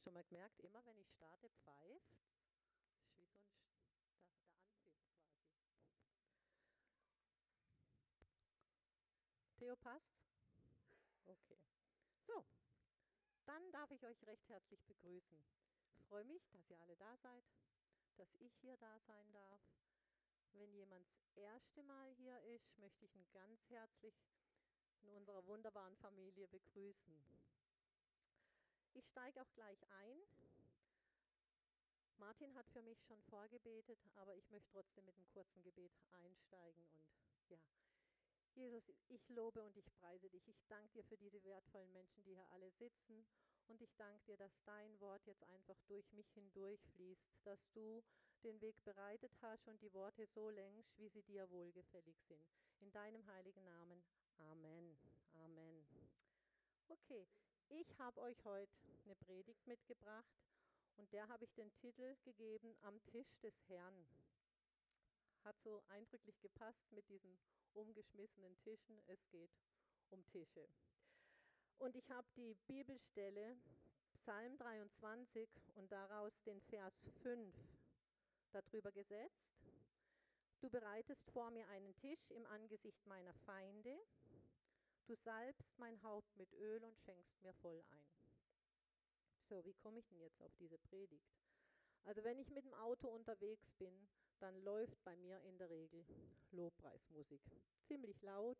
schon mal gemerkt, immer wenn ich starte, pfeift Das ist wie so ein der, der Anpfiff quasi. Theo, passt? Okay. So, dann darf ich euch recht herzlich begrüßen. Ich freue mich, dass ihr alle da seid, dass ich hier da sein darf. Wenn jemand das erste Mal hier ist, möchte ich ihn ganz herzlich in unserer wunderbaren Familie begrüßen. Ich steige auch gleich ein. Martin hat für mich schon vorgebetet, aber ich möchte trotzdem mit einem kurzen Gebet einsteigen und ja, Jesus, ich lobe und ich preise dich. Ich danke dir für diese wertvollen Menschen, die hier alle sitzen. Und ich danke dir, dass dein Wort jetzt einfach durch mich hindurch fließt, dass du den Weg bereitet hast und die Worte so längst, wie sie dir wohlgefällig sind. In deinem heiligen Namen. Amen. Amen. Okay, ich habe euch heute eine Predigt mitgebracht und der habe ich den Titel gegeben Am Tisch des Herrn. Hat so eindrücklich gepasst mit diesen umgeschmissenen Tischen. Es geht um Tische. Und ich habe die Bibelstelle Psalm 23 und daraus den Vers 5 darüber gesetzt. Du bereitest vor mir einen Tisch im Angesicht meiner Feinde. Du salbst mein Haupt mit Öl und schenkst mir voll ein. So, wie komme ich denn jetzt auf diese Predigt? Also wenn ich mit dem Auto unterwegs bin, dann läuft bei mir in der Regel Lobpreismusik. Ziemlich laut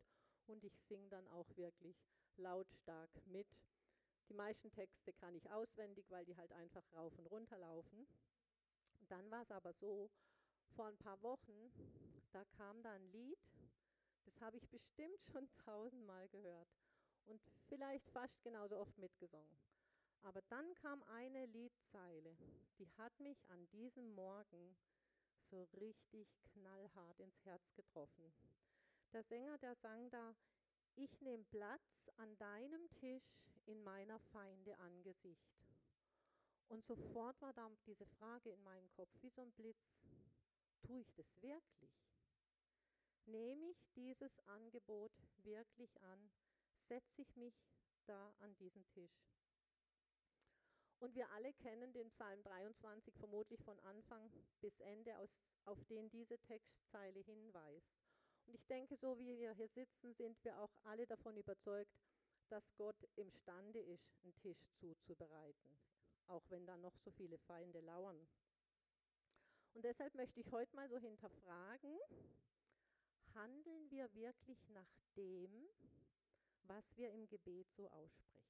und ich singe dann auch wirklich lautstark mit. Die meisten Texte kann ich auswendig, weil die halt einfach rauf und runter laufen. Dann war es aber so, vor ein paar Wochen, da kam da ein Lied, das habe ich bestimmt schon tausendmal gehört und vielleicht fast genauso oft mitgesungen. Aber dann kam eine Liedzeile, die hat mich an diesem Morgen so richtig knallhart ins Herz getroffen. Der Sänger, der sang da, ich nehme Platz an deinem Tisch in meiner Feinde Angesicht. Und sofort war da diese Frage in meinem Kopf wie so ein Blitz. Tue ich das wirklich? Nehme ich dieses Angebot wirklich an? Setze ich mich da an diesen Tisch? Und wir alle kennen den Psalm 23 vermutlich von Anfang bis Ende, aus, auf den diese Textzeile hinweist. Und ich denke, so wie wir hier sitzen, sind wir auch alle davon überzeugt, dass Gott imstande ist, einen Tisch zuzubereiten, auch wenn da noch so viele Feinde lauern. Und deshalb möchte ich heute mal so hinterfragen, handeln wir wirklich nach dem, was wir im Gebet so aussprechen?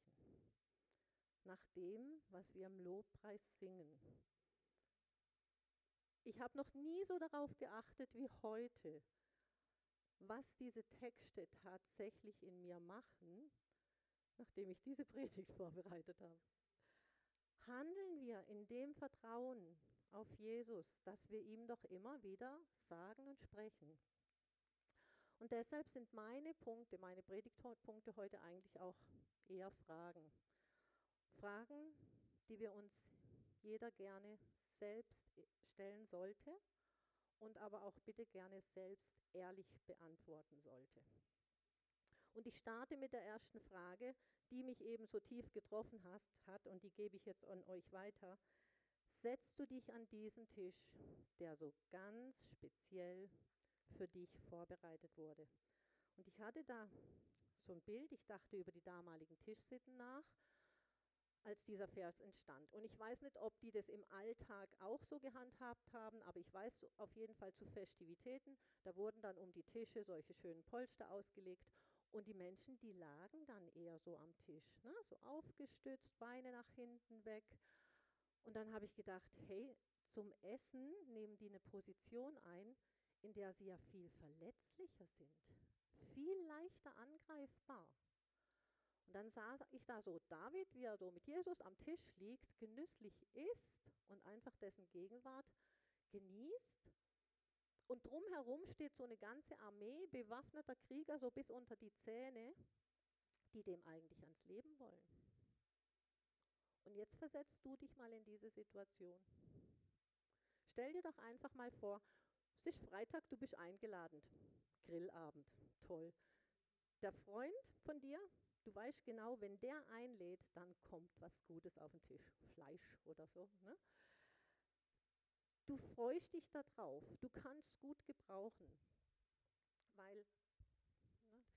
nach dem, was wir im Lobpreis singen. Ich habe noch nie so darauf geachtet wie heute, was diese Texte tatsächlich in mir machen, nachdem ich diese Predigt vorbereitet habe. Handeln wir in dem Vertrauen auf Jesus, dass wir ihm doch immer wieder sagen und sprechen. Und deshalb sind meine Punkte, meine Predigtpunkte heute eigentlich auch eher Fragen. Fragen, die wir uns jeder gerne selbst stellen sollte und aber auch bitte gerne selbst ehrlich beantworten sollte. Und ich starte mit der ersten Frage, die mich eben so tief getroffen hast, hat und die gebe ich jetzt an euch weiter. Setzt du dich an diesen Tisch, der so ganz speziell für dich vorbereitet wurde? Und ich hatte da so ein Bild, ich dachte über die damaligen Tischsitten nach als dieser Vers entstand. Und ich weiß nicht, ob die das im Alltag auch so gehandhabt haben, aber ich weiß auf jeden Fall zu Festivitäten, da wurden dann um die Tische solche schönen Polster ausgelegt und die Menschen, die lagen dann eher so am Tisch, ne? so aufgestützt, Beine nach hinten weg. Und dann habe ich gedacht, hey, zum Essen nehmen die eine Position ein, in der sie ja viel verletzlicher sind, viel leichter angreifbar. Und dann sah ich da so David, wie er so mit Jesus am Tisch liegt, genüsslich isst und einfach dessen Gegenwart genießt. Und drumherum steht so eine ganze Armee bewaffneter Krieger, so bis unter die Zähne, die dem eigentlich ans Leben wollen. Und jetzt versetzt du dich mal in diese Situation. Stell dir doch einfach mal vor, ist Freitag, du bist eingeladen. Grillabend, toll. Der Freund von dir, Du weißt genau, wenn der einlädt, dann kommt was Gutes auf den Tisch. Fleisch oder so. Ne? Du freust dich darauf. Du kannst gut gebrauchen. Weil, klingt.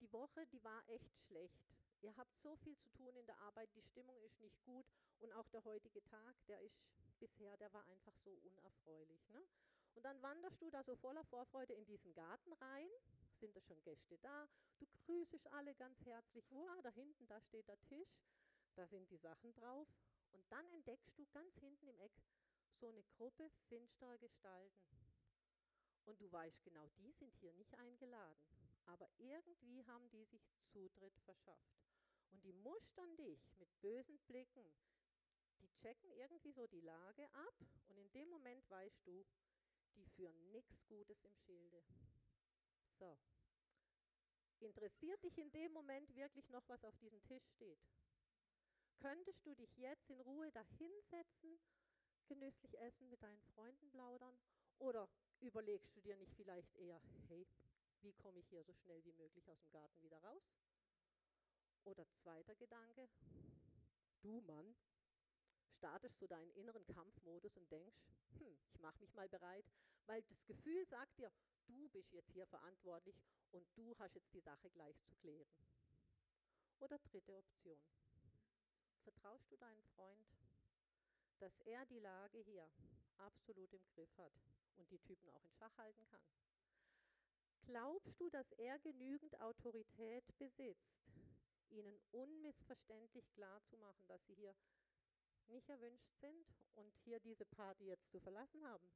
Die Woche, die war echt schlecht. Ihr habt so viel zu tun in der Arbeit, die Stimmung ist nicht gut und auch der heutige Tag, der ist bisher, der war einfach so unerfreulich. Ne? Und dann wanderst du da so voller Vorfreude in diesen Garten rein, sind da schon Gäste da, du grüßest alle ganz herzlich, wow, da hinten, da steht der Tisch, da sind die Sachen drauf. Und dann entdeckst du ganz hinten im Eck so eine Gruppe finsterer Gestalten. Und du weißt genau, die sind hier nicht eingeladen. Aber irgendwie haben die sich Zutritt verschafft. Und die mustern dich mit bösen Blicken. Die checken irgendwie so die Lage ab. Und in dem Moment weißt du, die führen nichts Gutes im Schilde. So. Interessiert dich in dem Moment wirklich noch, was auf diesem Tisch steht? Könntest du dich jetzt in Ruhe dahinsetzen, genüsslich essen, mit deinen Freunden plaudern? Oder überlegst du dir nicht vielleicht eher, hey, wie komme ich hier so schnell wie möglich aus dem Garten wieder raus? Oder zweiter Gedanke, du Mann, startest du deinen inneren Kampfmodus und denkst, hm, ich mache mich mal bereit, weil das Gefühl sagt dir, du bist jetzt hier verantwortlich und du hast jetzt die Sache gleich zu klären. Oder dritte Option, vertraust du deinem Freund, dass er die Lage hier absolut im Griff hat und die Typen auch in Schach halten kann? Glaubst du, dass er genügend Autorität besitzt, ihnen unmissverständlich klarzumachen, dass sie hier nicht erwünscht sind und hier diese Party jetzt zu verlassen haben?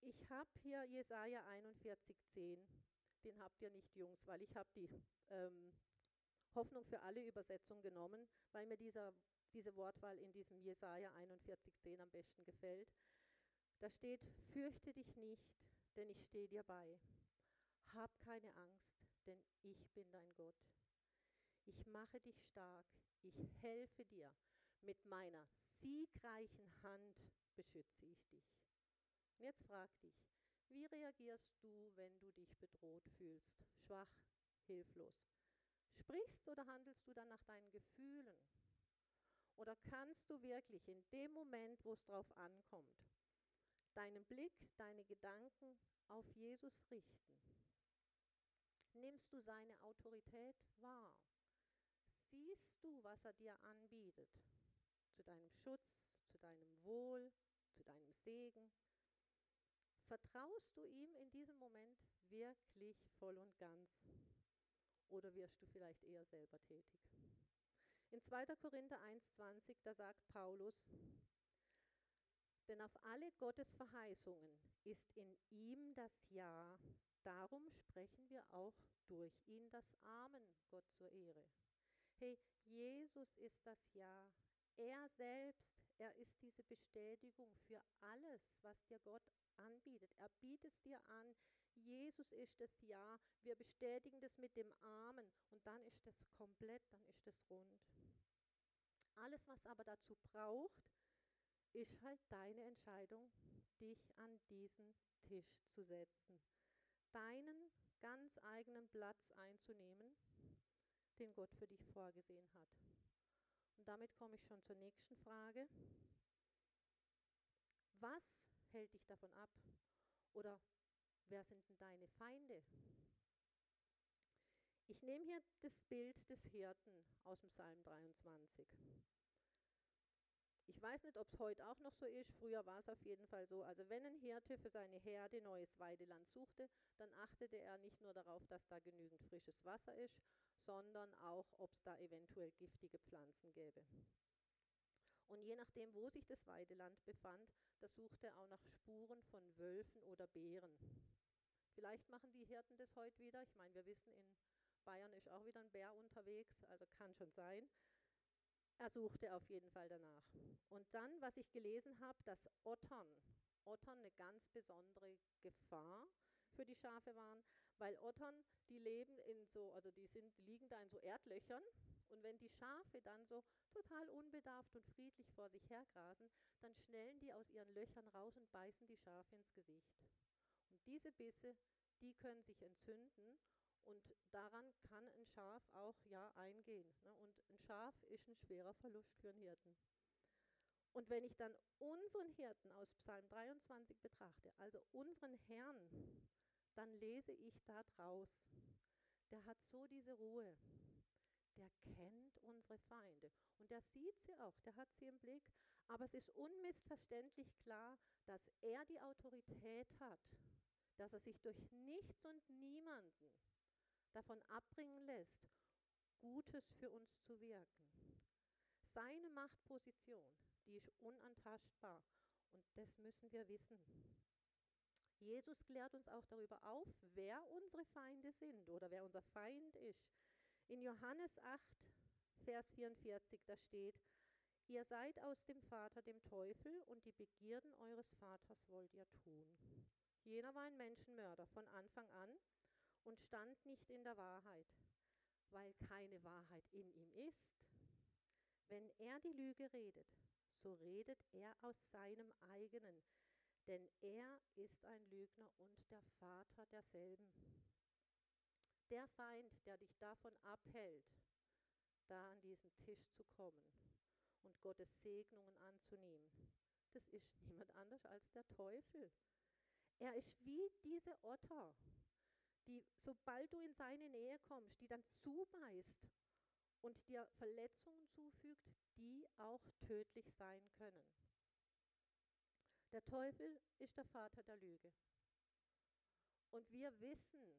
Ich habe hier Jesaja 41,10. Den habt ihr nicht, Jungs, weil ich habe die ähm, Hoffnung für alle Übersetzung genommen, weil mir dieser, diese Wortwahl in diesem Jesaja 41,10 am besten gefällt. Da steht: Fürchte dich nicht, denn ich stehe dir bei. Hab keine Angst, denn ich bin dein Gott. Ich mache dich stark, ich helfe dir. Mit meiner siegreichen Hand beschütze ich dich. Und jetzt frag dich, wie reagierst du, wenn du dich bedroht fühlst, schwach, hilflos? Sprichst oder handelst du dann nach deinen Gefühlen? Oder kannst du wirklich in dem Moment, wo es drauf ankommt, deinen Blick, deine Gedanken auf Jesus richten? Nimmst du seine Autorität wahr? Siehst du, was er dir anbietet? Zu deinem Schutz, zu deinem Wohl, zu deinem Segen? Vertraust du ihm in diesem Moment wirklich voll und ganz? Oder wirst du vielleicht eher selber tätig? In 2. Korinther 1,20, da sagt Paulus, denn auf alle Gottes Verheißungen ist in ihm das Ja, darum sprechen wir auch durch ihn das Amen Gott zur Ehre. Hey, Jesus ist das Ja. Er selbst, er ist diese Bestätigung für alles, was dir Gott anbietet. Er bietet es dir an. Jesus ist das Ja. Wir bestätigen das mit dem Amen und dann ist das komplett, dann ist das rund. Alles, was aber dazu braucht, ist halt deine Entscheidung, dich an diesen Tisch zu setzen, deinen ganz eigenen Platz einzunehmen, den Gott für dich vorgesehen hat. Und damit komme ich schon zur nächsten Frage. Was hält dich davon ab? Oder wer sind denn deine Feinde? Ich nehme hier das Bild des Hirten aus dem Psalm 23. Ich weiß nicht, ob es heute auch noch so ist. Früher war es auf jeden Fall so. Also wenn ein Hirte für seine Herde neues Weideland suchte, dann achtete er nicht nur darauf, dass da genügend frisches Wasser ist, sondern auch, ob es da eventuell giftige Pflanzen gäbe. Und je nachdem, wo sich das Weideland befand, da suchte er auch nach Spuren von Wölfen oder Bären. Vielleicht machen die Hirten das heute wieder. Ich meine, wir wissen, in Bayern ist auch wieder ein Bär unterwegs, also kann schon sein. Er suchte auf jeden Fall danach. Und dann, was ich gelesen habe, dass Ottern, Ottern eine ganz besondere Gefahr für die Schafe waren, weil Ottern, die leben in so, also die sind, liegen da in so Erdlöchern und wenn die Schafe dann so total unbedarft und friedlich vor sich hergrasen, dann schnellen die aus ihren Löchern raus und beißen die Schafe ins Gesicht. Und diese Bisse, die können sich entzünden und daran kann ein Schaf auch ja eingehen. Ne? Und ein Schaf ist ein schwerer Verlust für einen Hirten. Und wenn ich dann unseren Hirten aus Psalm 23 betrachte, also unseren Herrn, dann lese ich da draus, der hat so diese Ruhe, der kennt unsere Feinde. Und der sieht sie auch, der hat sie im Blick, aber es ist unmissverständlich klar, dass er die Autorität hat, dass er sich durch nichts und niemanden davon abbringen lässt, Gutes für uns zu wirken. Seine Machtposition, die ist unantastbar. Und das müssen wir wissen. Jesus klärt uns auch darüber auf, wer unsere Feinde sind oder wer unser Feind ist. In Johannes 8, Vers 44, da steht, ihr seid aus dem Vater, dem Teufel, und die Begierden eures Vaters wollt ihr tun. Jener war ein Menschenmörder von Anfang an und stand nicht in der Wahrheit, weil keine Wahrheit in ihm ist. Wenn er die Lüge redet, so redet er aus seinem eigenen, denn er ist ein Lügner und der Vater derselben. Der Feind, der dich davon abhält, da an diesen Tisch zu kommen und Gottes Segnungen anzunehmen, das ist niemand anders als der Teufel. Er ist wie diese Otter, die, sobald du in seine Nähe kommst, die dann zubeißt und dir Verletzungen zufügt, die auch tödlich sein können. Der Teufel ist der Vater der Lüge. Und wir wissen,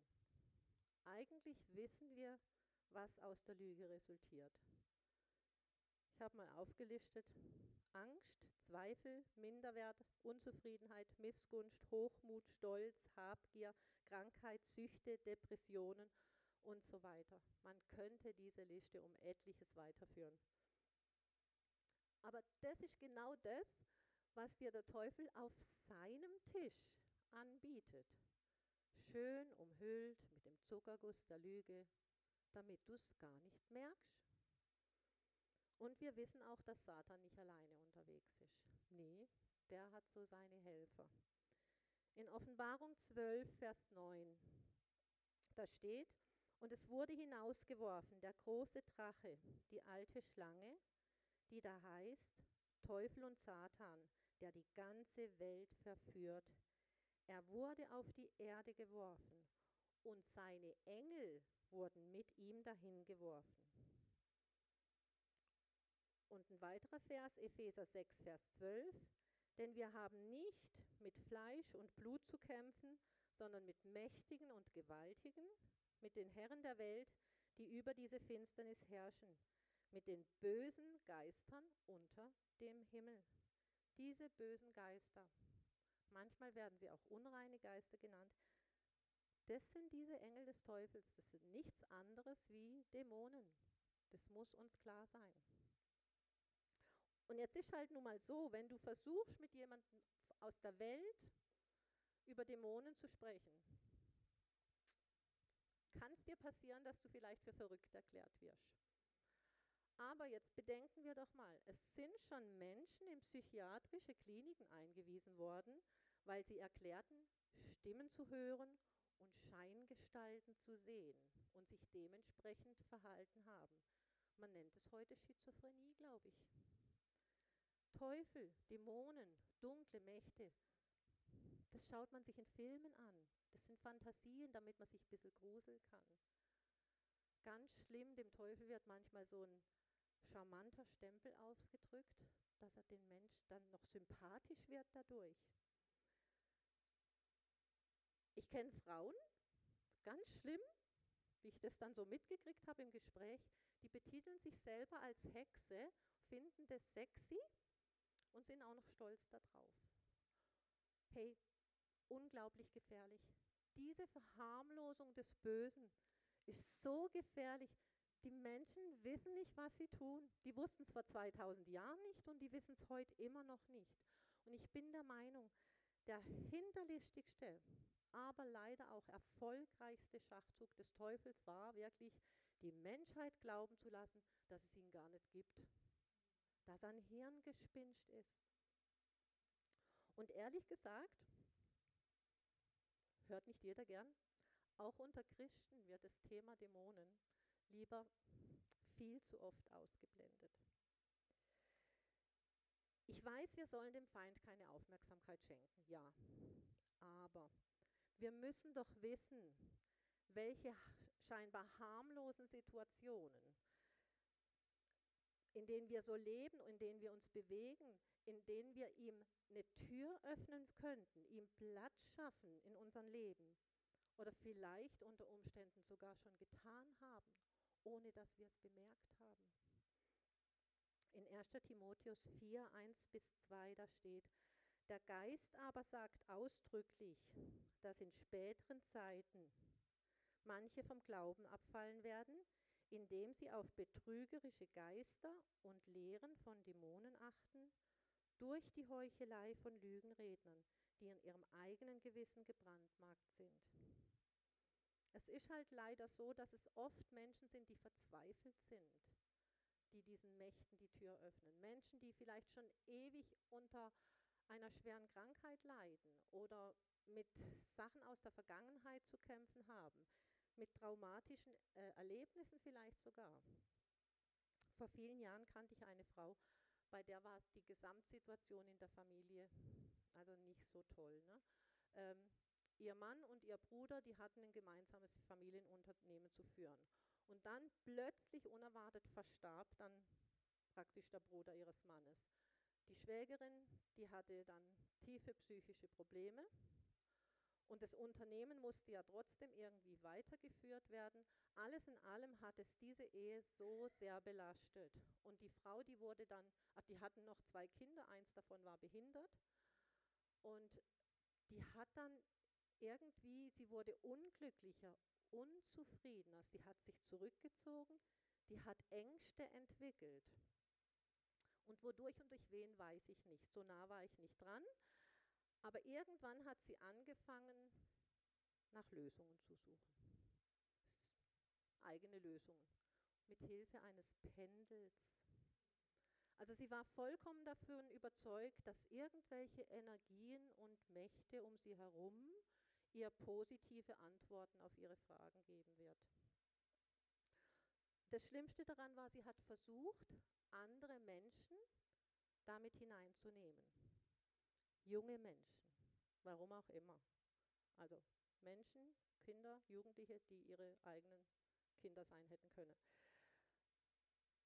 eigentlich wissen wir, was aus der Lüge resultiert. Ich habe mal aufgelistet, Angst, Zweifel, Minderwert, Unzufriedenheit, Missgunst, Hochmut, Stolz, Habgier, Krankheit, Süchte, Depressionen und so weiter. Man könnte diese Liste um etliches weiterführen. Aber das ist genau das, was dir der Teufel auf seinem Tisch anbietet. Schön umhüllt mit dem Zuckerguss der Lüge, damit du es gar nicht merkst. Und wir wissen auch, dass Satan nicht alleine unterwegs ist. Nee, der hat so seine Helfer. In Offenbarung 12, Vers 9, da steht, und es wurde hinausgeworfen, der große Drache, die alte Schlange, die da heißt Teufel und Satan, der die ganze Welt verführt. Er wurde auf die Erde geworfen und seine Engel wurden mit ihm dahin geworfen. Und ein weiterer Vers, Epheser 6, Vers 12. Denn wir haben nicht mit Fleisch und Blut zu kämpfen, sondern mit Mächtigen und Gewaltigen, mit den Herren der Welt, die über diese Finsternis herrschen, mit den bösen Geistern unter dem Himmel. Diese bösen Geister, manchmal werden sie auch unreine Geister genannt, das sind diese Engel des Teufels, das sind nichts anderes wie Dämonen. Das muss uns klar sein. Und jetzt ist halt nun mal so, wenn du versuchst, mit jemandem aus der Welt über Dämonen zu sprechen, kann es dir passieren, dass du vielleicht für verrückt erklärt wirst. Aber jetzt bedenken wir doch mal, es sind schon Menschen in psychiatrische Kliniken eingewiesen worden, weil sie erklärten, Stimmen zu hören und Scheingestalten zu sehen und sich dementsprechend verhalten haben. Man nennt es heute Schizophrenie, glaube ich. Teufel, Dämonen, dunkle Mächte, das schaut man sich in Filmen an. Das sind Fantasien, damit man sich ein bisschen gruseln kann. Ganz schlimm, dem Teufel wird manchmal so ein charmanter Stempel ausgedrückt, dass er den Mensch dann noch sympathisch wird dadurch. Ich kenne Frauen, ganz schlimm, wie ich das dann so mitgekriegt habe im Gespräch, die betiteln sich selber als Hexe, finden das sexy und sind auch noch stolz darauf. Hey, unglaublich gefährlich. Diese Verharmlosung des Bösen ist so gefährlich. Die Menschen wissen nicht, was sie tun. Die wussten es vor 2000 Jahren nicht und die wissen es heute immer noch nicht. Und ich bin der Meinung, der hinterlistigste, aber leider auch erfolgreichste Schachzug des Teufels war wirklich, die Menschheit glauben zu lassen, dass es ihn gar nicht gibt dass ein Hirngespinst ist. Und ehrlich gesagt, hört nicht jeder gern. Auch unter Christen wird das Thema Dämonen lieber viel zu oft ausgeblendet. Ich weiß, wir sollen dem Feind keine Aufmerksamkeit schenken, ja. Aber wir müssen doch wissen, welche scheinbar harmlosen Situationen, in denen wir so leben, in denen wir uns bewegen, in denen wir ihm eine Tür öffnen könnten, ihm Platz schaffen in unserem Leben oder vielleicht unter Umständen sogar schon getan haben, ohne dass wir es bemerkt haben. In 1 Timotheus 4, 1 bis 2, da steht, der Geist aber sagt ausdrücklich, dass in späteren Zeiten manche vom Glauben abfallen werden, indem sie auf betrügerische Geister und Lehren von Dämonen achten, durch die Heuchelei von Lügenrednern, die in ihrem eigenen Gewissen gebrandmarkt sind. Es ist halt leider so, dass es oft Menschen sind, die verzweifelt sind, die diesen Mächten die Tür öffnen. Menschen, die vielleicht schon ewig unter einer schweren Krankheit leiden oder mit Sachen aus der Vergangenheit zu kämpfen haben, mit traumatischen äh, Erlebnissen vielleicht sogar. Vor vielen Jahren kannte ich eine Frau, bei der war die Gesamtsituation in der Familie also nicht so toll. Ne? Ähm, ihr Mann und ihr Bruder, die hatten ein gemeinsames Familienunternehmen zu führen. Und dann plötzlich unerwartet verstarb dann praktisch der Bruder ihres Mannes. Die Schwägerin, die hatte dann tiefe psychische Probleme und das Unternehmen musste ja trotzdem irgendwie weitergeführt werden. Alles in allem hat es diese Ehe so sehr belastet. Und die Frau, die wurde dann, die hatten noch zwei Kinder, eins davon war behindert. Und die hat dann irgendwie, sie wurde unglücklicher, unzufriedener. Sie hat sich zurückgezogen, die hat Ängste entwickelt. Und wodurch und durch wen weiß ich nicht. So nah war ich nicht dran. Aber irgendwann hat sie angefangen, nach Lösungen zu suchen. Eigene Lösungen. Mit Hilfe eines Pendels. Also sie war vollkommen davon überzeugt, dass irgendwelche Energien und Mächte um sie herum ihr positive Antworten auf ihre Fragen geben wird. Das Schlimmste daran war, sie hat versucht, andere Menschen damit hineinzunehmen junge Menschen, warum auch immer. Also Menschen, Kinder, Jugendliche, die ihre eigenen Kinder sein hätten können.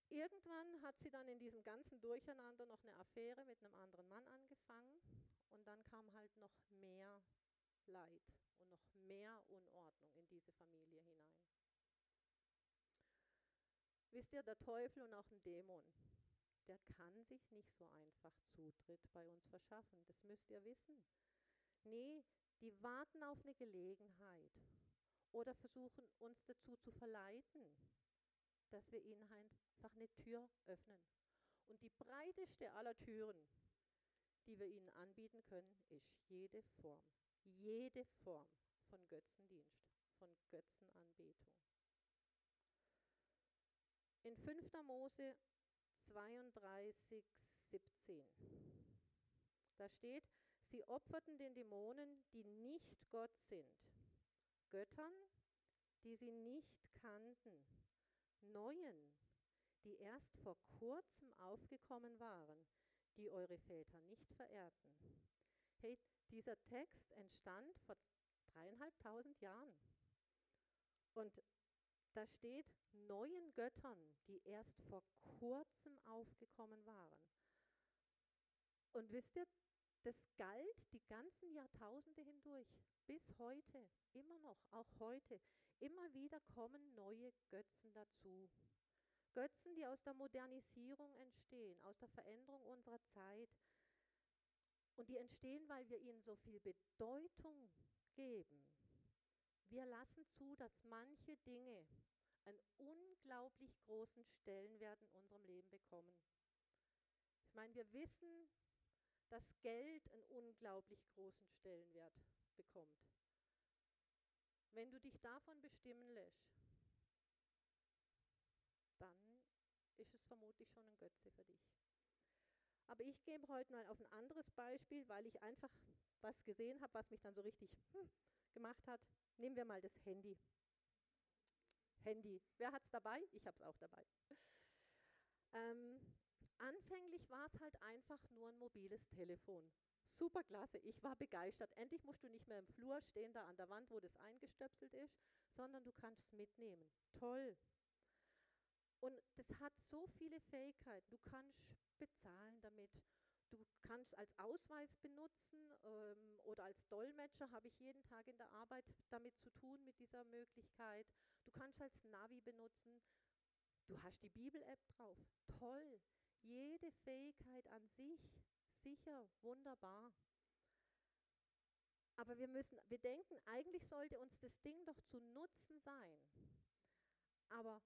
Irgendwann hat sie dann in diesem ganzen Durcheinander noch eine Affäre mit einem anderen Mann angefangen und dann kam halt noch mehr Leid und noch mehr Unordnung in diese Familie hinein. Wisst ihr, der Teufel und auch ein Dämon, der kann sich nicht so einfach Zutritt bei uns verschaffen. Das müsst ihr wissen. Nee, die warten auf eine Gelegenheit oder versuchen uns dazu zu verleiten, dass wir ihnen einfach eine Tür öffnen. Und die breiteste aller Türen, die wir ihnen anbieten können, ist jede Form, jede Form von Götzendienst, von Götzenanbetung. In 5. Mose 32, 17. Da steht, sie opferten den Dämonen, die nicht Gott sind, Göttern, die sie nicht kannten, neuen, die erst vor kurzem aufgekommen waren, die eure Väter nicht verehrten. Hey, dieser Text entstand vor dreieinhalbtausend Jahren. Und da steht neuen Göttern, die erst vor kurzem aufgekommen waren. Und wisst ihr, das galt die ganzen Jahrtausende hindurch, bis heute, immer noch, auch heute. Immer wieder kommen neue Götzen dazu. Götzen, die aus der Modernisierung entstehen, aus der Veränderung unserer Zeit. Und die entstehen, weil wir ihnen so viel Bedeutung geben, wir lassen zu, dass manche Dinge einen unglaublich großen Stellenwert in unserem Leben bekommen. Ich meine, wir wissen, dass Geld einen unglaublich großen Stellenwert bekommt. Wenn du dich davon bestimmen lässt, dann ist es vermutlich schon ein Götze für dich. Aber ich gebe heute mal auf ein anderes Beispiel, weil ich einfach was gesehen habe, was mich dann so richtig hm, gemacht hat. Nehmen wir mal das Handy. Handy. Wer hat es dabei? Ich habe es auch dabei. Ähm, anfänglich war es halt einfach nur ein mobiles Telefon. Super klasse, ich war begeistert. Endlich musst du nicht mehr im Flur stehen, da an der Wand, wo das eingestöpselt ist, sondern du kannst es mitnehmen. Toll. Und das hat so viele Fähigkeiten. Du kannst. Du kannst als Ausweis benutzen ähm, oder als Dolmetscher habe ich jeden Tag in der Arbeit damit zu tun, mit dieser Möglichkeit. Du kannst als Navi benutzen. Du hast die Bibel-App drauf. Toll. Jede Fähigkeit an sich, sicher, wunderbar. Aber wir müssen bedenken, eigentlich sollte uns das Ding doch zu Nutzen sein. Aber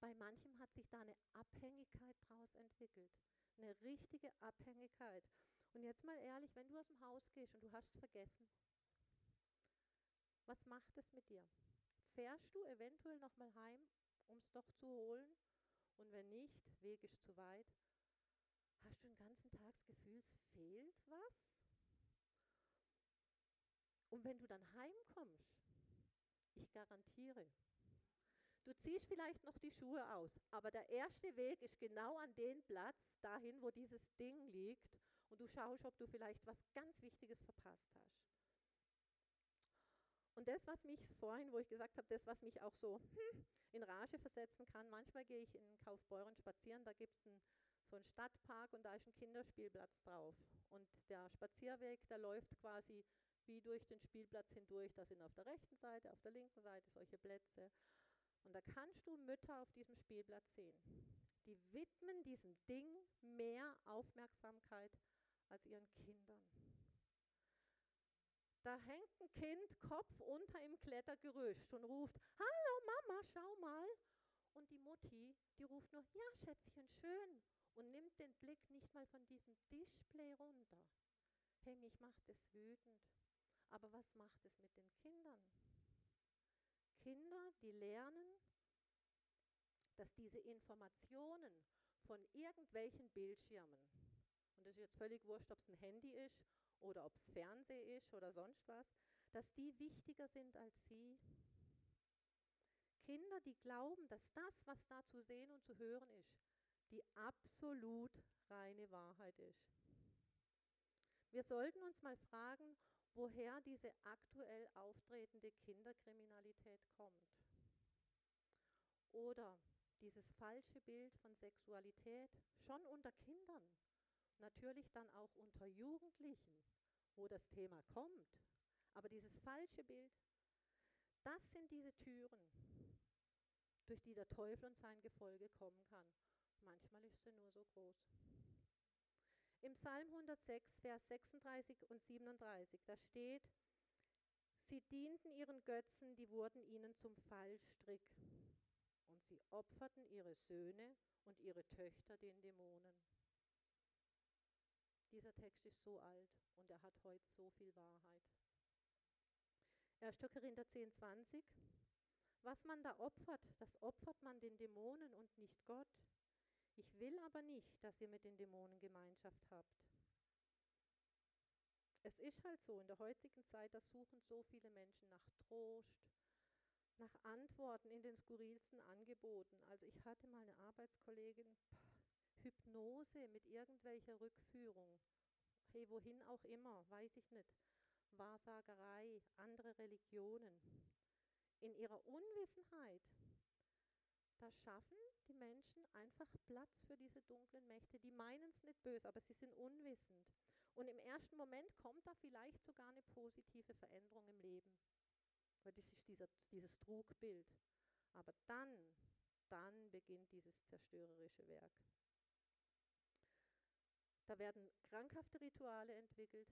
bei manchem hat sich da eine Abhängigkeit daraus entwickelt. Eine richtige Abhängigkeit. Und jetzt mal ehrlich, wenn du aus dem Haus gehst und du hast es vergessen, was macht es mit dir? Fährst du eventuell nochmal heim, um es doch zu holen? Und wenn nicht, Weg ist zu weit, hast du den ganzen Tag das Gefühl, es fehlt was? Und wenn du dann heimkommst, ich garantiere, Du ziehst vielleicht noch die Schuhe aus, aber der erste Weg ist genau an den Platz, dahin, wo dieses Ding liegt. Und du schaust, ob du vielleicht was ganz Wichtiges verpasst hast. Und das, was mich vorhin, wo ich gesagt habe, das, was mich auch so hm, in Rage versetzen kann, manchmal gehe ich in Kaufbeuren spazieren, da gibt es so einen Stadtpark und da ist ein Kinderspielplatz drauf. Und der Spazierweg, der läuft quasi wie durch den Spielplatz hindurch. Da sind auf der rechten Seite, auf der linken Seite solche Plätze. Und da kannst du Mütter auf diesem Spielplatz sehen. Die widmen diesem Ding mehr Aufmerksamkeit als ihren Kindern. Da hängt ein Kind Kopf unter im Klettergerüst und ruft, Hallo Mama, schau mal. Und die Mutti, die ruft nur, ja Schätzchen, schön. Und nimmt den Blick nicht mal von diesem Display runter. Hey, mich macht es wütend. Aber was macht es mit den Kindern? Kinder, die lernen, dass diese Informationen von irgendwelchen Bildschirmen, und das ist jetzt völlig wurscht, ob es ein Handy ist oder ob es Fernseh ist oder sonst was, dass die wichtiger sind als sie. Kinder, die glauben, dass das, was da zu sehen und zu hören ist, die absolut reine Wahrheit ist. Wir sollten uns mal fragen, woher diese aktuell auftretende Kinderkriminalität kommt. Oder dieses falsche Bild von Sexualität schon unter Kindern, natürlich dann auch unter Jugendlichen, wo das Thema kommt. Aber dieses falsche Bild, das sind diese Türen, durch die der Teufel und sein Gefolge kommen kann. Manchmal ist sie nur so groß. Im Psalm 106, Vers 36 und 37, da steht, sie dienten ihren Götzen, die wurden ihnen zum Fallstrick und sie opferten ihre Söhne und ihre Töchter den Dämonen. Dieser Text ist so alt und er hat heute so viel Wahrheit. 1. Korinther 10, 20. Was man da opfert, das opfert man den Dämonen und nicht Gott. Ich will aber nicht, dass ihr mit den Dämonen Gemeinschaft habt. Es ist halt so, in der heutigen Zeit, da suchen so viele Menschen nach Trost, nach Antworten in den skurrilsten Angeboten. Also ich hatte mal eine Arbeitskollegin, Hypnose mit irgendwelcher Rückführung. Hey, wohin auch immer, weiß ich nicht. Wahrsagerei, andere Religionen. In ihrer Unwissenheit, da schaffen die Menschen einfach Platz für diese dunklen Mächte. Die meinen es nicht böse, aber sie sind unwissend. Und im ersten Moment kommt da vielleicht sogar eine positive Veränderung im Leben. Weil das ist dieser, dieses Trugbild. Aber dann, dann beginnt dieses zerstörerische Werk. Da werden krankhafte Rituale entwickelt,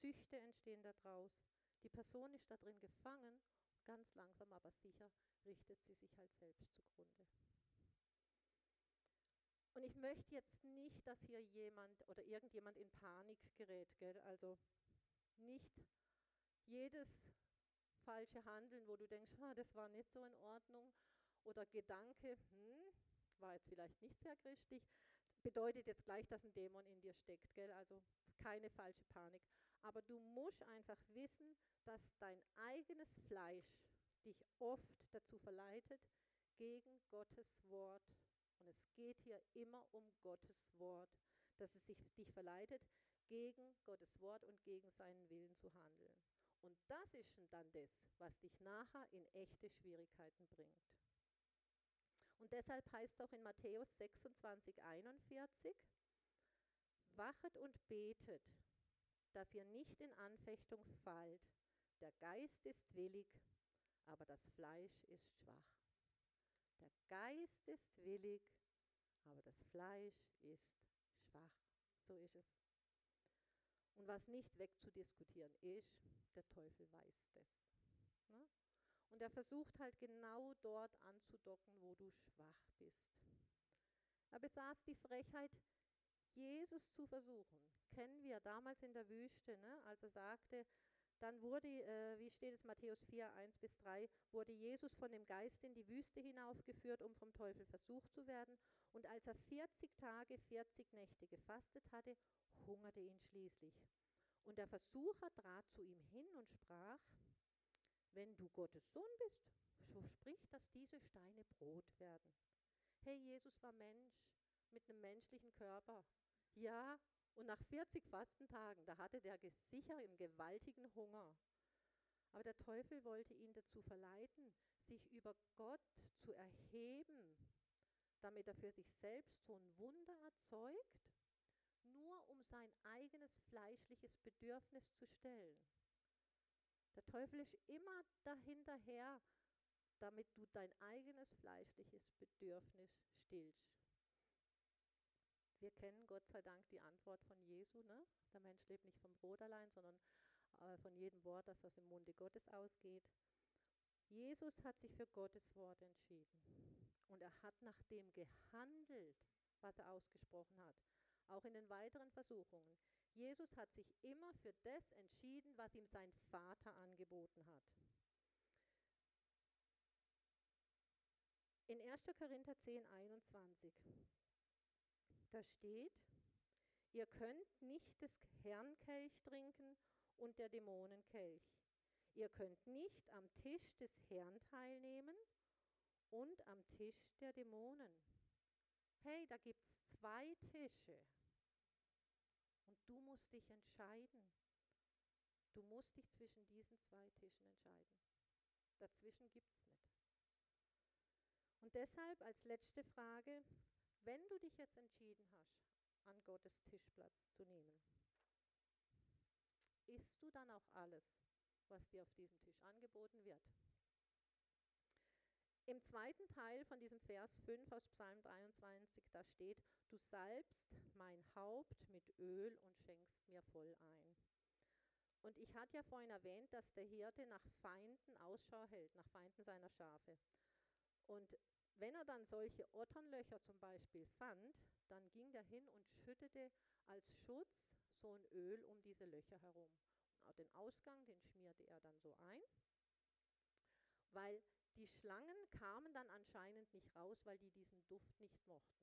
Süchte entstehen daraus. Die Person ist da drin gefangen, ganz langsam aber sicher richtet sie sich halt selbst zugrunde. Und ich möchte jetzt nicht, dass hier jemand oder irgendjemand in Panik gerät. Gell? Also nicht jedes falsche Handeln, wo du denkst, ah, das war nicht so in Ordnung, oder Gedanke, hm, war jetzt vielleicht nicht sehr christlich, bedeutet jetzt gleich, dass ein Dämon in dir steckt. Gell? Also keine falsche Panik. Aber du musst einfach wissen, dass dein eigenes Fleisch dich oft dazu verleitet, gegen Gottes Wort, und es geht hier immer um Gottes Wort, dass es sich, dich verleitet, gegen Gottes Wort und gegen seinen Willen zu handeln. Und das ist dann das, was dich nachher in echte Schwierigkeiten bringt. Und deshalb heißt es auch in Matthäus 26, 41, Wachet und betet, dass ihr nicht in Anfechtung fallt. Der Geist ist willig, aber das Fleisch ist schwach. Der Geist ist willig, aber das Fleisch ist schwach. So ist es. Und was nicht wegzudiskutieren ist, der Teufel weiß das. Ne? Und er versucht halt genau dort anzudocken, wo du schwach bist. Er besaß die Frechheit, Jesus zu versuchen. Kennen wir damals in der Wüste, ne? als er sagte, dann wurde, äh, wie steht es, Matthäus 4, 1 bis 3, wurde Jesus von dem Geist in die Wüste hinaufgeführt, um vom Teufel versucht zu werden. Und als er 40 Tage, 40 Nächte gefastet hatte, hungerte ihn schließlich. Und der Versucher trat zu ihm hin und sprach, wenn du Gottes Sohn bist, so sprich, dass diese Steine Brot werden. Hey, Jesus war Mensch mit einem menschlichen Körper. Ja, und nach 40 Fastentagen, da hatte der sicher einen gewaltigen Hunger. Aber der Teufel wollte ihn dazu verleiten, sich über Gott zu erheben, damit er für sich selbst so ein Wunder erzeugt, nur um sein eigenes fleischliches Bedürfnis zu stellen. Der Teufel ist immer dahinterher, damit du dein eigenes fleischliches Bedürfnis stillst. Wir kennen Gott sei Dank die Antwort von Jesu. Ne? Der Mensch lebt nicht vom Brot allein, sondern äh, von jedem Wort, das aus dem Munde Gottes ausgeht. Jesus hat sich für Gottes Wort entschieden. Und er hat nach dem gehandelt, was er ausgesprochen hat. Auch in den weiteren Versuchungen. Jesus hat sich immer für das entschieden, was ihm sein Vater angeboten hat. In 1. Korinther 10, 21 da steht, ihr könnt nicht des Herrn Kelch trinken und der Dämonen Kelch. Ihr könnt nicht am Tisch des Herrn teilnehmen und am Tisch der Dämonen. Hey, da gibt es zwei Tische. Und du musst dich entscheiden. Du musst dich zwischen diesen zwei Tischen entscheiden. Dazwischen gibt es nicht. Und deshalb als letzte Frage, wenn du dich jetzt entschieden hast, an Gottes Tischplatz zu nehmen, isst du dann auch alles, was dir auf diesem Tisch angeboten wird? Im zweiten Teil von diesem Vers 5 aus Psalm 23, da steht, du salbst mein Haupt mit Öl und schenkst mir voll ein. Und ich hatte ja vorhin erwähnt, dass der Hirte nach Feinden Ausschau hält, nach Feinden seiner Schafe. Und wenn er dann solche Otternlöcher zum Beispiel fand, dann ging er hin und schüttete als Schutz so ein Öl um diese Löcher herum. Und den Ausgang, den schmierte er dann so ein, weil die Schlangen kamen dann anscheinend nicht raus, weil die diesen Duft nicht mochten.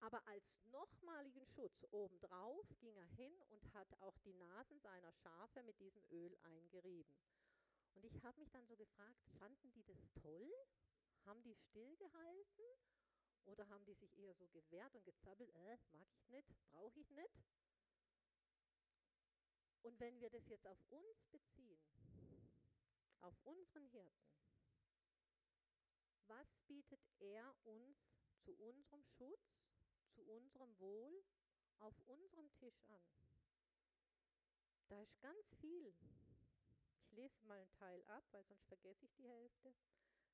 Aber als nochmaligen Schutz obendrauf ging er hin und hat auch die Nasen seiner Schafe mit diesem Öl eingerieben. Und ich habe mich dann so gefragt, fanden die das toll? Haben die stillgehalten oder haben die sich eher so gewehrt und gezappelt, äh, mag ich nicht, brauche ich nicht? Und wenn wir das jetzt auf uns beziehen, auf unseren Hirten, was bietet er uns zu unserem Schutz, zu unserem Wohl auf unserem Tisch an? Da ist ganz viel. Ich lese mal einen Teil ab, weil sonst vergesse ich die Hälfte.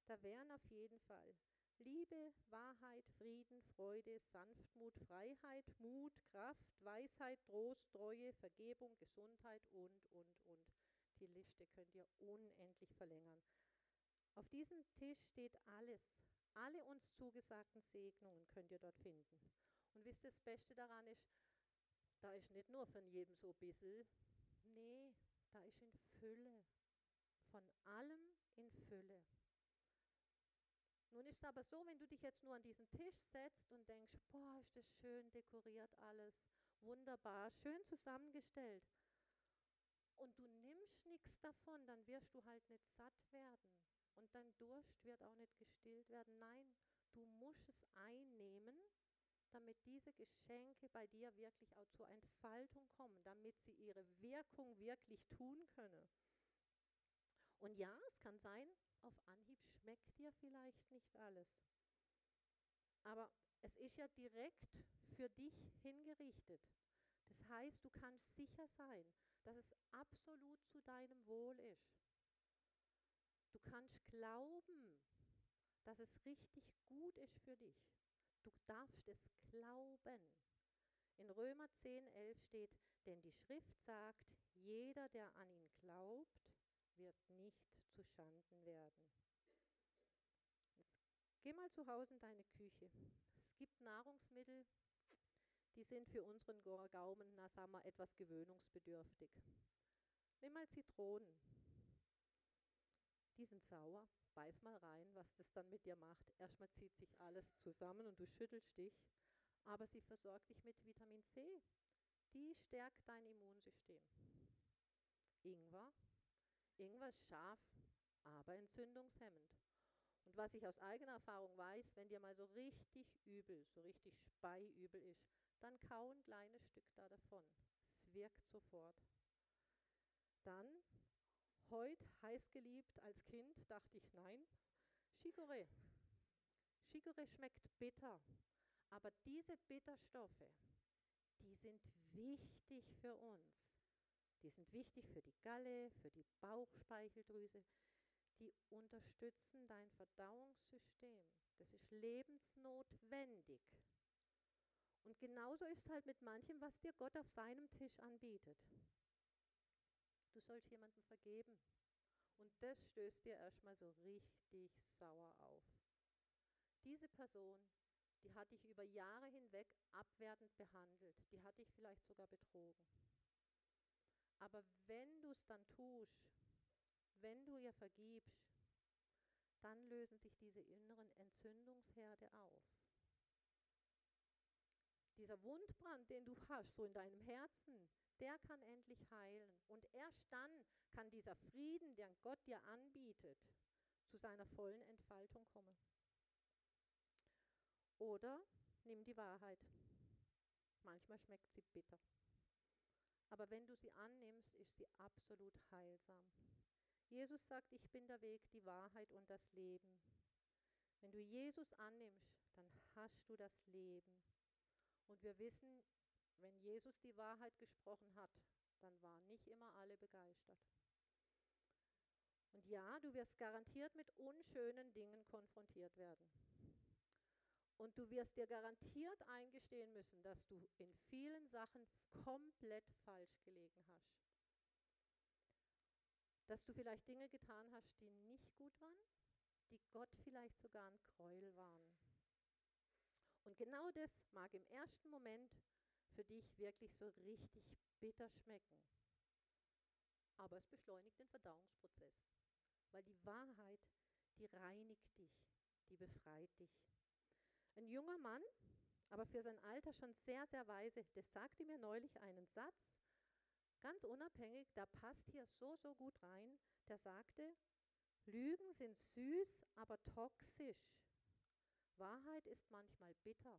Da wären auf jeden Fall Liebe, Wahrheit, Frieden, Freude, Sanftmut, Freiheit, Mut, Kraft, Weisheit, Trost, Treue, Vergebung, Gesundheit und, und, und. Die Liste könnt ihr unendlich verlängern. Auf diesem Tisch steht alles. Alle uns zugesagten Segnungen könnt ihr dort finden. Und wisst ihr, das Beste daran ist, da ist nicht nur von jedem so ein bisschen, nee, da ist in Fülle. Von allem in Fülle. Nun ist es aber so, wenn du dich jetzt nur an diesen Tisch setzt und denkst, boah, ist das schön dekoriert alles, wunderbar, schön zusammengestellt. und du nimmst nichts davon, dann wirst du halt nicht satt werden. Und dein Durst wird auch nicht gestillt werden. Nein, du musst es einnehmen, damit diese Geschenke bei dir wirklich auch zur Entfaltung kommen, damit sie ihre Wirkung wirklich tun können. Und ja, es kann sein, auf Anhieb schmeckt dir vielleicht nicht alles. Aber es ist ja direkt für dich hingerichtet. Das heißt, du kannst sicher sein, dass es absolut zu deinem Wohl ist. Du kannst glauben, dass es richtig gut ist für dich. Du darfst es glauben. In Römer 10, 11 steht, denn die Schrift sagt, jeder, der an ihn glaubt, wird nicht zu Schanden werden. Jetzt geh mal zu Hause in deine Küche. Es gibt Nahrungsmittel, die sind für unseren Gaumen, na sagen wir, etwas gewöhnungsbedürftig. Nimm mal Zitronen. Die sind sauer. Beiß mal rein, was das dann mit dir macht. Erstmal zieht sich alles zusammen und du schüttelst dich. Aber sie versorgt dich mit Vitamin C. Die stärkt dein Immunsystem. Ingwer Irgendwas scharf, aber entzündungshemmend. Und was ich aus eigener Erfahrung weiß, wenn dir mal so richtig übel, so richtig speiübel ist, dann kau ein kleines Stück da davon. Es wirkt sofort. Dann, heute heiß geliebt als Kind, dachte ich, nein, Chicorée. Chicorée schmeckt bitter, aber diese Bitterstoffe, die sind wichtig für uns. Die sind wichtig für die Galle, für die Bauchspeicheldrüse. Die unterstützen dein Verdauungssystem. Das ist lebensnotwendig. Und genauso ist es halt mit manchem, was dir Gott auf seinem Tisch anbietet. Du sollst jemandem vergeben. Und das stößt dir erstmal so richtig sauer auf. Diese Person, die hat dich über Jahre hinweg abwertend behandelt. Die hat dich vielleicht sogar betrogen. Aber wenn du es dann tust, wenn du ihr vergibst, dann lösen sich diese inneren Entzündungsherde auf. Dieser Wundbrand, den du hast, so in deinem Herzen, der kann endlich heilen. Und erst dann kann dieser Frieden, den Gott dir anbietet, zu seiner vollen Entfaltung kommen. Oder nimm die Wahrheit. Manchmal schmeckt sie bitter. Aber wenn du sie annimmst, ist sie absolut heilsam. Jesus sagt, ich bin der Weg, die Wahrheit und das Leben. Wenn du Jesus annimmst, dann hast du das Leben. Und wir wissen, wenn Jesus die Wahrheit gesprochen hat, dann waren nicht immer alle begeistert. Und ja, du wirst garantiert mit unschönen Dingen konfrontiert werden. Und du wirst dir garantiert eingestehen müssen, dass du in vielen Sachen komplett falsch gelegen hast. Dass du vielleicht Dinge getan hast, die nicht gut waren, die Gott vielleicht sogar ein Gräuel waren. Und genau das mag im ersten Moment für dich wirklich so richtig bitter schmecken. Aber es beschleunigt den Verdauungsprozess, weil die Wahrheit, die reinigt dich, die befreit dich. Ein junger Mann, aber für sein Alter schon sehr, sehr weise, der sagte mir neulich einen Satz, ganz unabhängig, da passt hier so, so gut rein. Der sagte, Lügen sind süß, aber toxisch. Wahrheit ist manchmal bitter,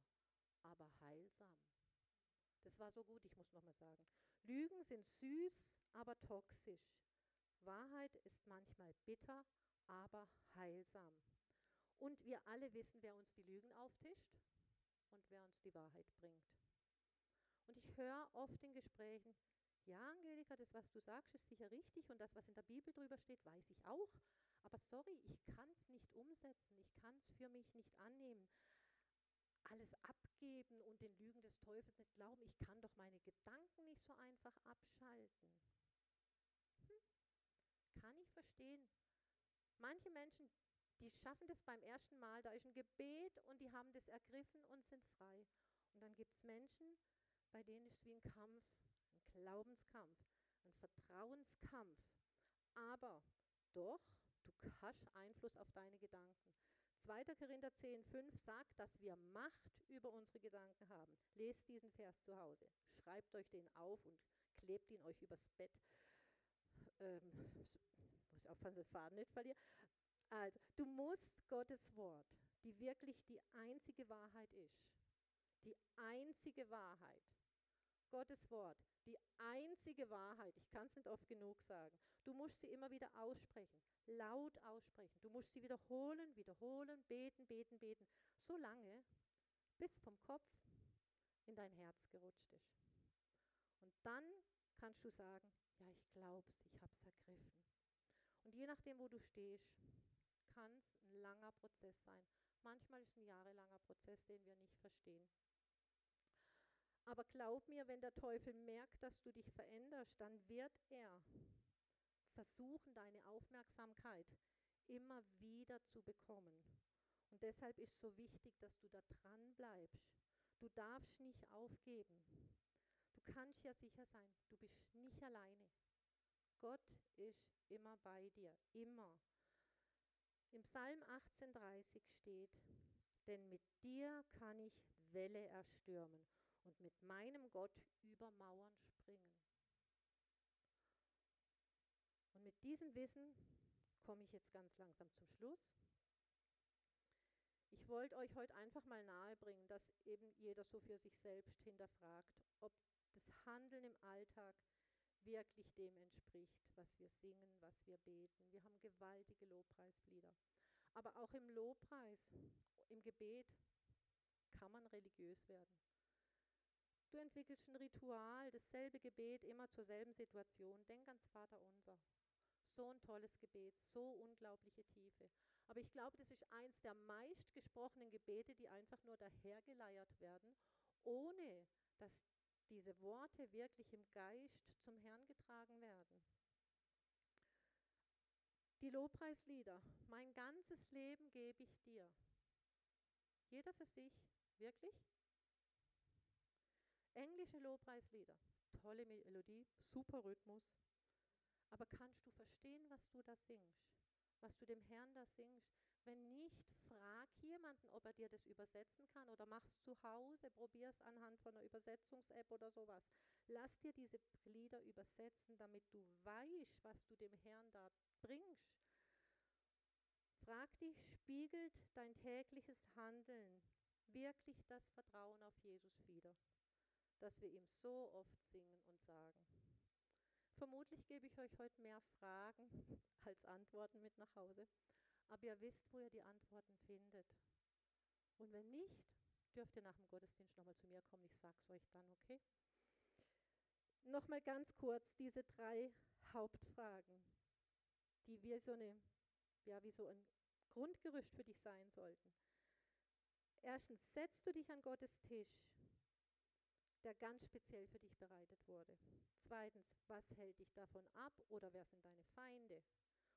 aber heilsam. Das war so gut, ich muss nochmal sagen. Lügen sind süß, aber toxisch. Wahrheit ist manchmal bitter, aber heilsam. Und wir alle wissen, wer uns die Lügen auftischt und wer uns die Wahrheit bringt. Und ich höre oft in Gesprächen, ja, Angelika, das, was du sagst, ist sicher richtig und das, was in der Bibel drüber steht, weiß ich auch. Aber sorry, ich kann es nicht umsetzen, ich kann es für mich nicht annehmen. Alles abgeben und den Lügen des Teufels nicht glauben, ich kann doch meine Gedanken nicht so einfach abschalten. Hm, kann ich verstehen. Manche Menschen die schaffen das beim ersten Mal, da ist ein Gebet und die haben das ergriffen und sind frei. Und dann gibt es Menschen, bei denen ist es wie ein Kampf, ein Glaubenskampf, ein Vertrauenskampf. Aber doch, du hast Einfluss auf deine Gedanken. 2. Korinther 10, 5 sagt, dass wir Macht über unsere Gedanken haben. Lest diesen Vers zu Hause. Schreibt euch den auf und klebt ihn euch übers Bett. ähm, muss ich aufpassen, den Faden nicht verlieren. Also, du musst Gottes Wort, die wirklich die einzige Wahrheit ist, die einzige Wahrheit, Gottes Wort, die einzige Wahrheit, ich kann es nicht oft genug sagen, du musst sie immer wieder aussprechen, laut aussprechen. Du musst sie wiederholen, wiederholen, beten, beten, beten, so lange, bis vom Kopf in dein Herz gerutscht ist. Und dann kannst du sagen, ja, ich glaub's, ich hab's ergriffen. Und je nachdem, wo du stehst, kann es ein langer Prozess sein. Manchmal ist es ein jahrelanger Prozess, den wir nicht verstehen. Aber glaub mir, wenn der Teufel merkt, dass du dich veränderst, dann wird er versuchen, deine Aufmerksamkeit immer wieder zu bekommen. Und deshalb ist so wichtig, dass du da dran bleibst. Du darfst nicht aufgeben. Du kannst ja sicher sein, du bist nicht alleine. Gott ist immer bei dir, immer. Im Psalm 18,30 steht: Denn mit dir kann ich Welle erstürmen und mit meinem Gott über Mauern springen. Und mit diesem Wissen komme ich jetzt ganz langsam zum Schluss. Ich wollte euch heute einfach mal nahebringen, dass eben jeder so für sich selbst hinterfragt, ob das Handeln im Alltag wirklich dem entspricht, was wir singen, was wir beten. Wir haben gewaltige Lobpreislieder. Aber auch im Lobpreis, im Gebet kann man religiös werden. Du entwickelst ein Ritual, dasselbe Gebet immer zur selben Situation. Denk ans Vater unser. So ein tolles Gebet, so unglaubliche Tiefe. Aber ich glaube, das ist eins der meistgesprochenen Gebete, die einfach nur dahergeleiert werden, ohne dass diese Worte wirklich im Geist zum Herrn getragen werden. Die Lobpreislieder, mein ganzes Leben gebe ich dir. Jeder für sich, wirklich? Englische Lobpreislieder, tolle Melodie, super Rhythmus. Aber kannst du verstehen, was du da singst? Was du dem Herrn da singst? Wenn nicht, frag jemanden, ob er dir das übersetzen kann oder mach's zu Hause, probier es anhand von einer Übersetzungs-App oder sowas. Lass dir diese Lieder übersetzen, damit du weißt, was du dem Herrn da bringst. Frag dich, spiegelt dein tägliches Handeln wirklich das Vertrauen auf Jesus wieder? dass wir ihm so oft singen und sagen. Vermutlich gebe ich euch heute mehr Fragen als Antworten mit nach Hause, aber ihr wisst, wo ihr die Antworten findet. Und wenn nicht, dürft ihr nach dem Gottesdienst nochmal zu mir kommen, ich sage es euch dann, okay? Nochmal ganz kurz diese drei Hauptfragen, die wie so, eine, ja, wie so ein Grundgerüst für dich sein sollten. Erstens, setzt du dich an Gottes Tisch der ganz speziell für dich bereitet wurde. Zweitens, was hält dich davon ab oder wer sind deine Feinde?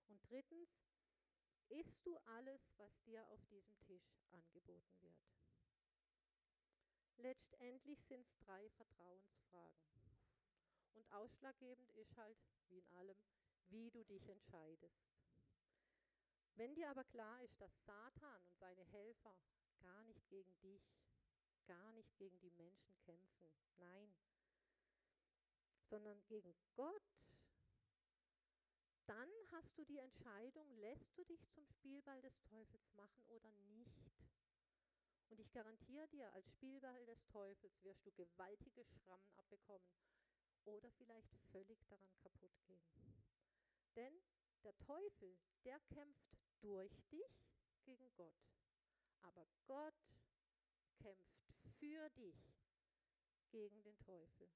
Und drittens, isst du alles, was dir auf diesem Tisch angeboten wird? Letztendlich sind es drei Vertrauensfragen. Und ausschlaggebend ist halt, wie in allem, wie du dich entscheidest. Wenn dir aber klar ist, dass Satan und seine Helfer gar nicht gegen dich, gar nicht gegen die Menschen kämpfen. Nein. Sondern gegen Gott. Dann hast du die Entscheidung, lässt du dich zum Spielball des Teufels machen oder nicht. Und ich garantiere dir, als Spielball des Teufels wirst du gewaltige Schrammen abbekommen oder vielleicht völlig daran kaputt gehen. Denn der Teufel, der kämpft durch dich gegen Gott. Aber Gott kämpft für dich gegen den Teufel.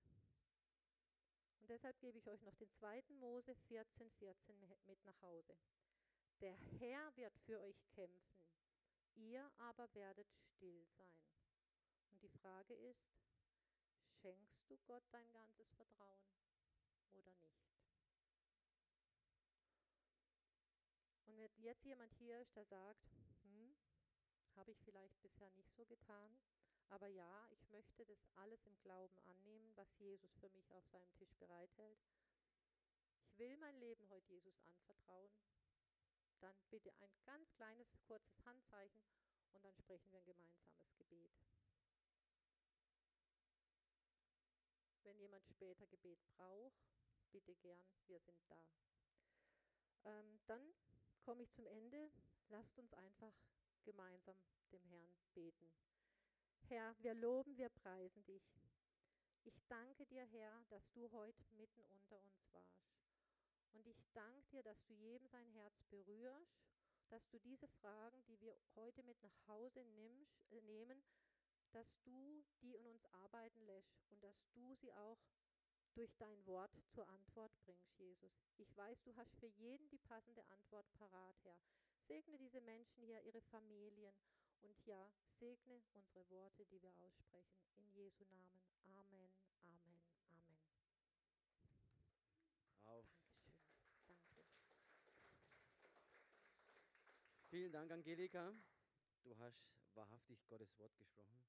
Und deshalb gebe ich euch noch den zweiten Mose 14, 14 mit nach Hause. Der Herr wird für euch kämpfen, ihr aber werdet still sein. Und die Frage ist, schenkst du Gott dein ganzes Vertrauen oder nicht? Und wenn jetzt jemand hier ist, der sagt, hm, habe ich vielleicht bisher nicht so getan. Aber ja, ich möchte das alles im Glauben annehmen, was Jesus für mich auf seinem Tisch bereithält. Ich will mein Leben heute Jesus anvertrauen. Dann bitte ein ganz kleines, kurzes Handzeichen und dann sprechen wir ein gemeinsames Gebet. Wenn jemand später Gebet braucht, bitte gern, wir sind da. Ähm, dann komme ich zum Ende. Lasst uns einfach gemeinsam dem Herrn beten. Herr, wir loben, wir preisen dich. Ich danke dir, Herr, dass du heute mitten unter uns warst. Und ich danke dir, dass du jedem sein Herz berührst, dass du diese Fragen, die wir heute mit nach Hause nimmst, äh, nehmen, dass du die in uns arbeiten lässt und dass du sie auch durch dein Wort zur Antwort bringst, Jesus. Ich weiß, du hast für jeden die passende Antwort parat, Herr. Segne diese Menschen hier, ihre Familien und ja, segne unsere Worte, die wir aussprechen. In Jesu Namen. Amen, Amen, Amen. Auf. Dankeschön. Danke. Vielen Dank, Angelika. Du hast wahrhaftig Gottes Wort gesprochen.